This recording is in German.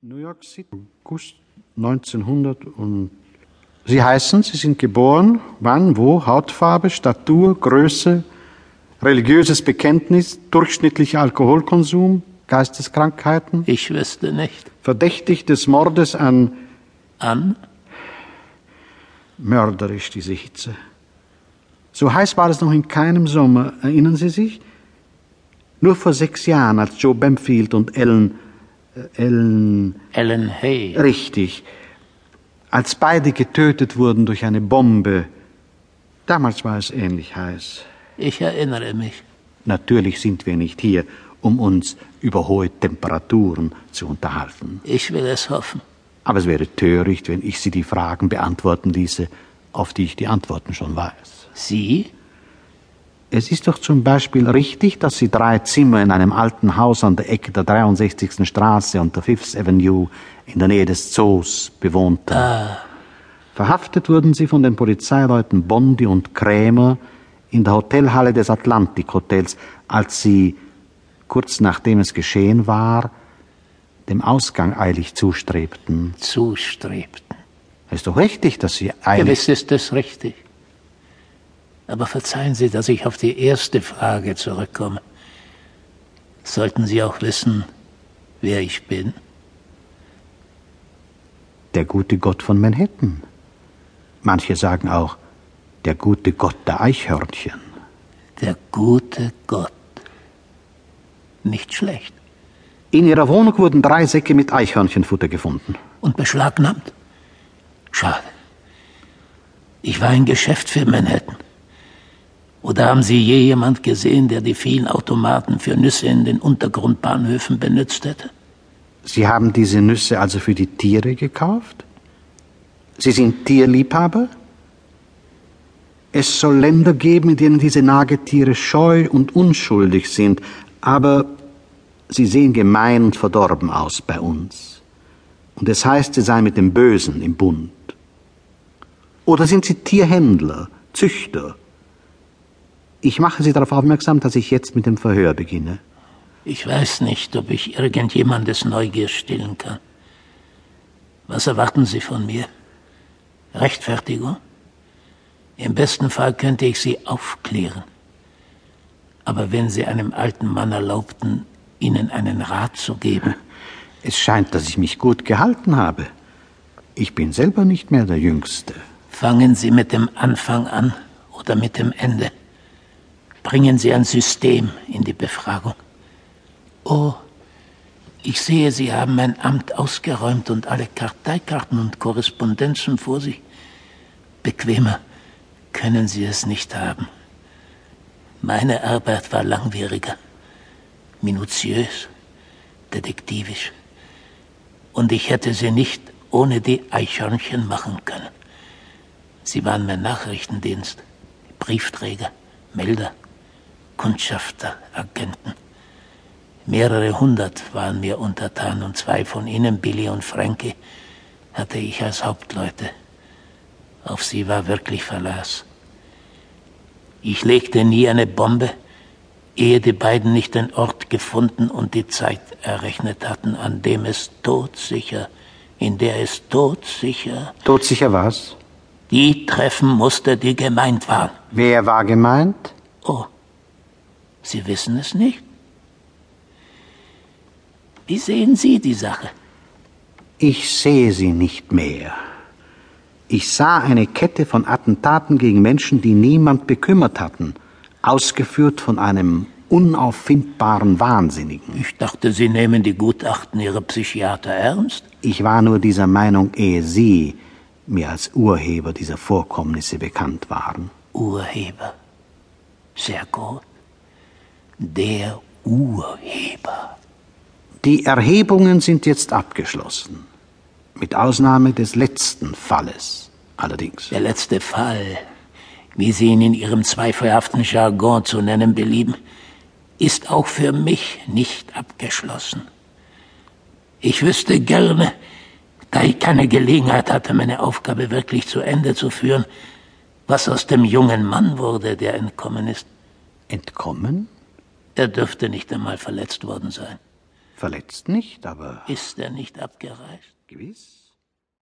New York City, August 1900 und Sie heißen, Sie sind geboren, wann, wo, Hautfarbe, Statur, Größe, religiöses Bekenntnis, durchschnittlicher Alkoholkonsum, Geisteskrankheiten? Ich wüsste nicht. Verdächtig des Mordes an An? mörderisch diese Hitze. So heiß war es noch in keinem Sommer, erinnern Sie sich? Nur vor sechs Jahren, als Joe Bamfield und Ellen, Ellen, Ellen Hay. richtig, als beide getötet wurden durch eine Bombe. Damals war es ähnlich heiß. Ich erinnere mich. Natürlich sind wir nicht hier, um uns über hohe Temperaturen zu unterhalten. Ich will es hoffen. Aber es wäre töricht, wenn ich Sie die Fragen beantworten ließe, auf die ich die Antworten schon weiß. Sie? Es ist doch zum Beispiel richtig, dass Sie drei Zimmer in einem alten Haus an der Ecke der 63. Straße und der Fifth Avenue in der Nähe des Zoos bewohnten. Verhaftet wurden Sie von den Polizeileuten Bondi und Krämer in der Hotelhalle des Atlantic Hotels, als Sie, kurz nachdem es geschehen war, dem Ausgang eilig zustrebten. Zustrebten. Es ist doch richtig, dass Sie eilig... Gewiss ist es richtig. Aber verzeihen Sie, dass ich auf die erste Frage zurückkomme. Sollten Sie auch wissen, wer ich bin? der gute Gott von Manhattan. Manche sagen auch, der gute Gott der Eichhörnchen. Der gute Gott. Nicht schlecht. In ihrer Wohnung wurden drei Säcke mit Eichhörnchenfutter gefunden. Und beschlagnahmt? Schade. Ich war ein Geschäft für Manhattan. Oder haben Sie je jemand gesehen, der die vielen Automaten für Nüsse in den Untergrundbahnhöfen benutzt hätte? Sie haben diese Nüsse also für die Tiere gekauft? Sie sind Tierliebhaber? Es soll Länder geben, in denen diese Nagetiere scheu und unschuldig sind, aber sie sehen gemein und verdorben aus bei uns. Und es heißt, sie seien mit dem Bösen im Bund. Oder sind sie Tierhändler, Züchter? Ich mache Sie darauf aufmerksam, dass ich jetzt mit dem Verhör beginne. Ich weiß nicht, ob ich irgendjemandes Neugier stillen kann. Was erwarten Sie von mir? Rechtfertigung? Im besten Fall könnte ich Sie aufklären. Aber wenn Sie einem alten Mann erlaubten, Ihnen einen Rat zu geben. Es scheint, dass ich mich gut gehalten habe. Ich bin selber nicht mehr der Jüngste. Fangen Sie mit dem Anfang an oder mit dem Ende. Bringen Sie ein System in die Befragung. Oh, ich sehe, Sie haben mein Amt ausgeräumt und alle Karteikarten und Korrespondenzen vor sich. Bequemer können Sie es nicht haben. Meine Arbeit war langwieriger, minutiös, detektivisch. Und ich hätte sie nicht ohne die Eichhörnchen machen können. Sie waren mein Nachrichtendienst, Briefträger, Melder, Kundschafter, Agenten. Mehrere hundert waren mir untertan und zwei von ihnen, Billy und Frankie, hatte ich als Hauptleute. Auf sie war wirklich Verlass. Ich legte nie eine Bombe, ehe die beiden nicht den Ort gefunden und die Zeit errechnet hatten, an dem es todsicher, in der es todsicher. Todsicher was? Die treffen musste, die gemeint waren. Wer war gemeint? Oh, Sie wissen es nicht? Wie sehen Sie die Sache? Ich sehe sie nicht mehr. Ich sah eine Kette von Attentaten gegen Menschen, die niemand bekümmert hatten, ausgeführt von einem unauffindbaren Wahnsinnigen. Ich dachte, Sie nehmen die Gutachten Ihrer Psychiater ernst. Ich war nur dieser Meinung, ehe Sie mir als Urheber dieser Vorkommnisse bekannt waren. Urheber. Sehr gut. Der Urheber. Die Erhebungen sind jetzt abgeschlossen. Mit Ausnahme des letzten Falles allerdings. Der letzte Fall, wie Sie ihn in Ihrem zweifelhaften Jargon zu nennen belieben, ist auch für mich nicht abgeschlossen. Ich wüsste gerne, da ich keine Gelegenheit hatte, meine Aufgabe wirklich zu Ende zu führen, was aus dem jungen Mann wurde, der entkommen ist. Entkommen? Er dürfte nicht einmal verletzt worden sein. Verletzt nicht, aber Ist er nicht abgereist? gewiss.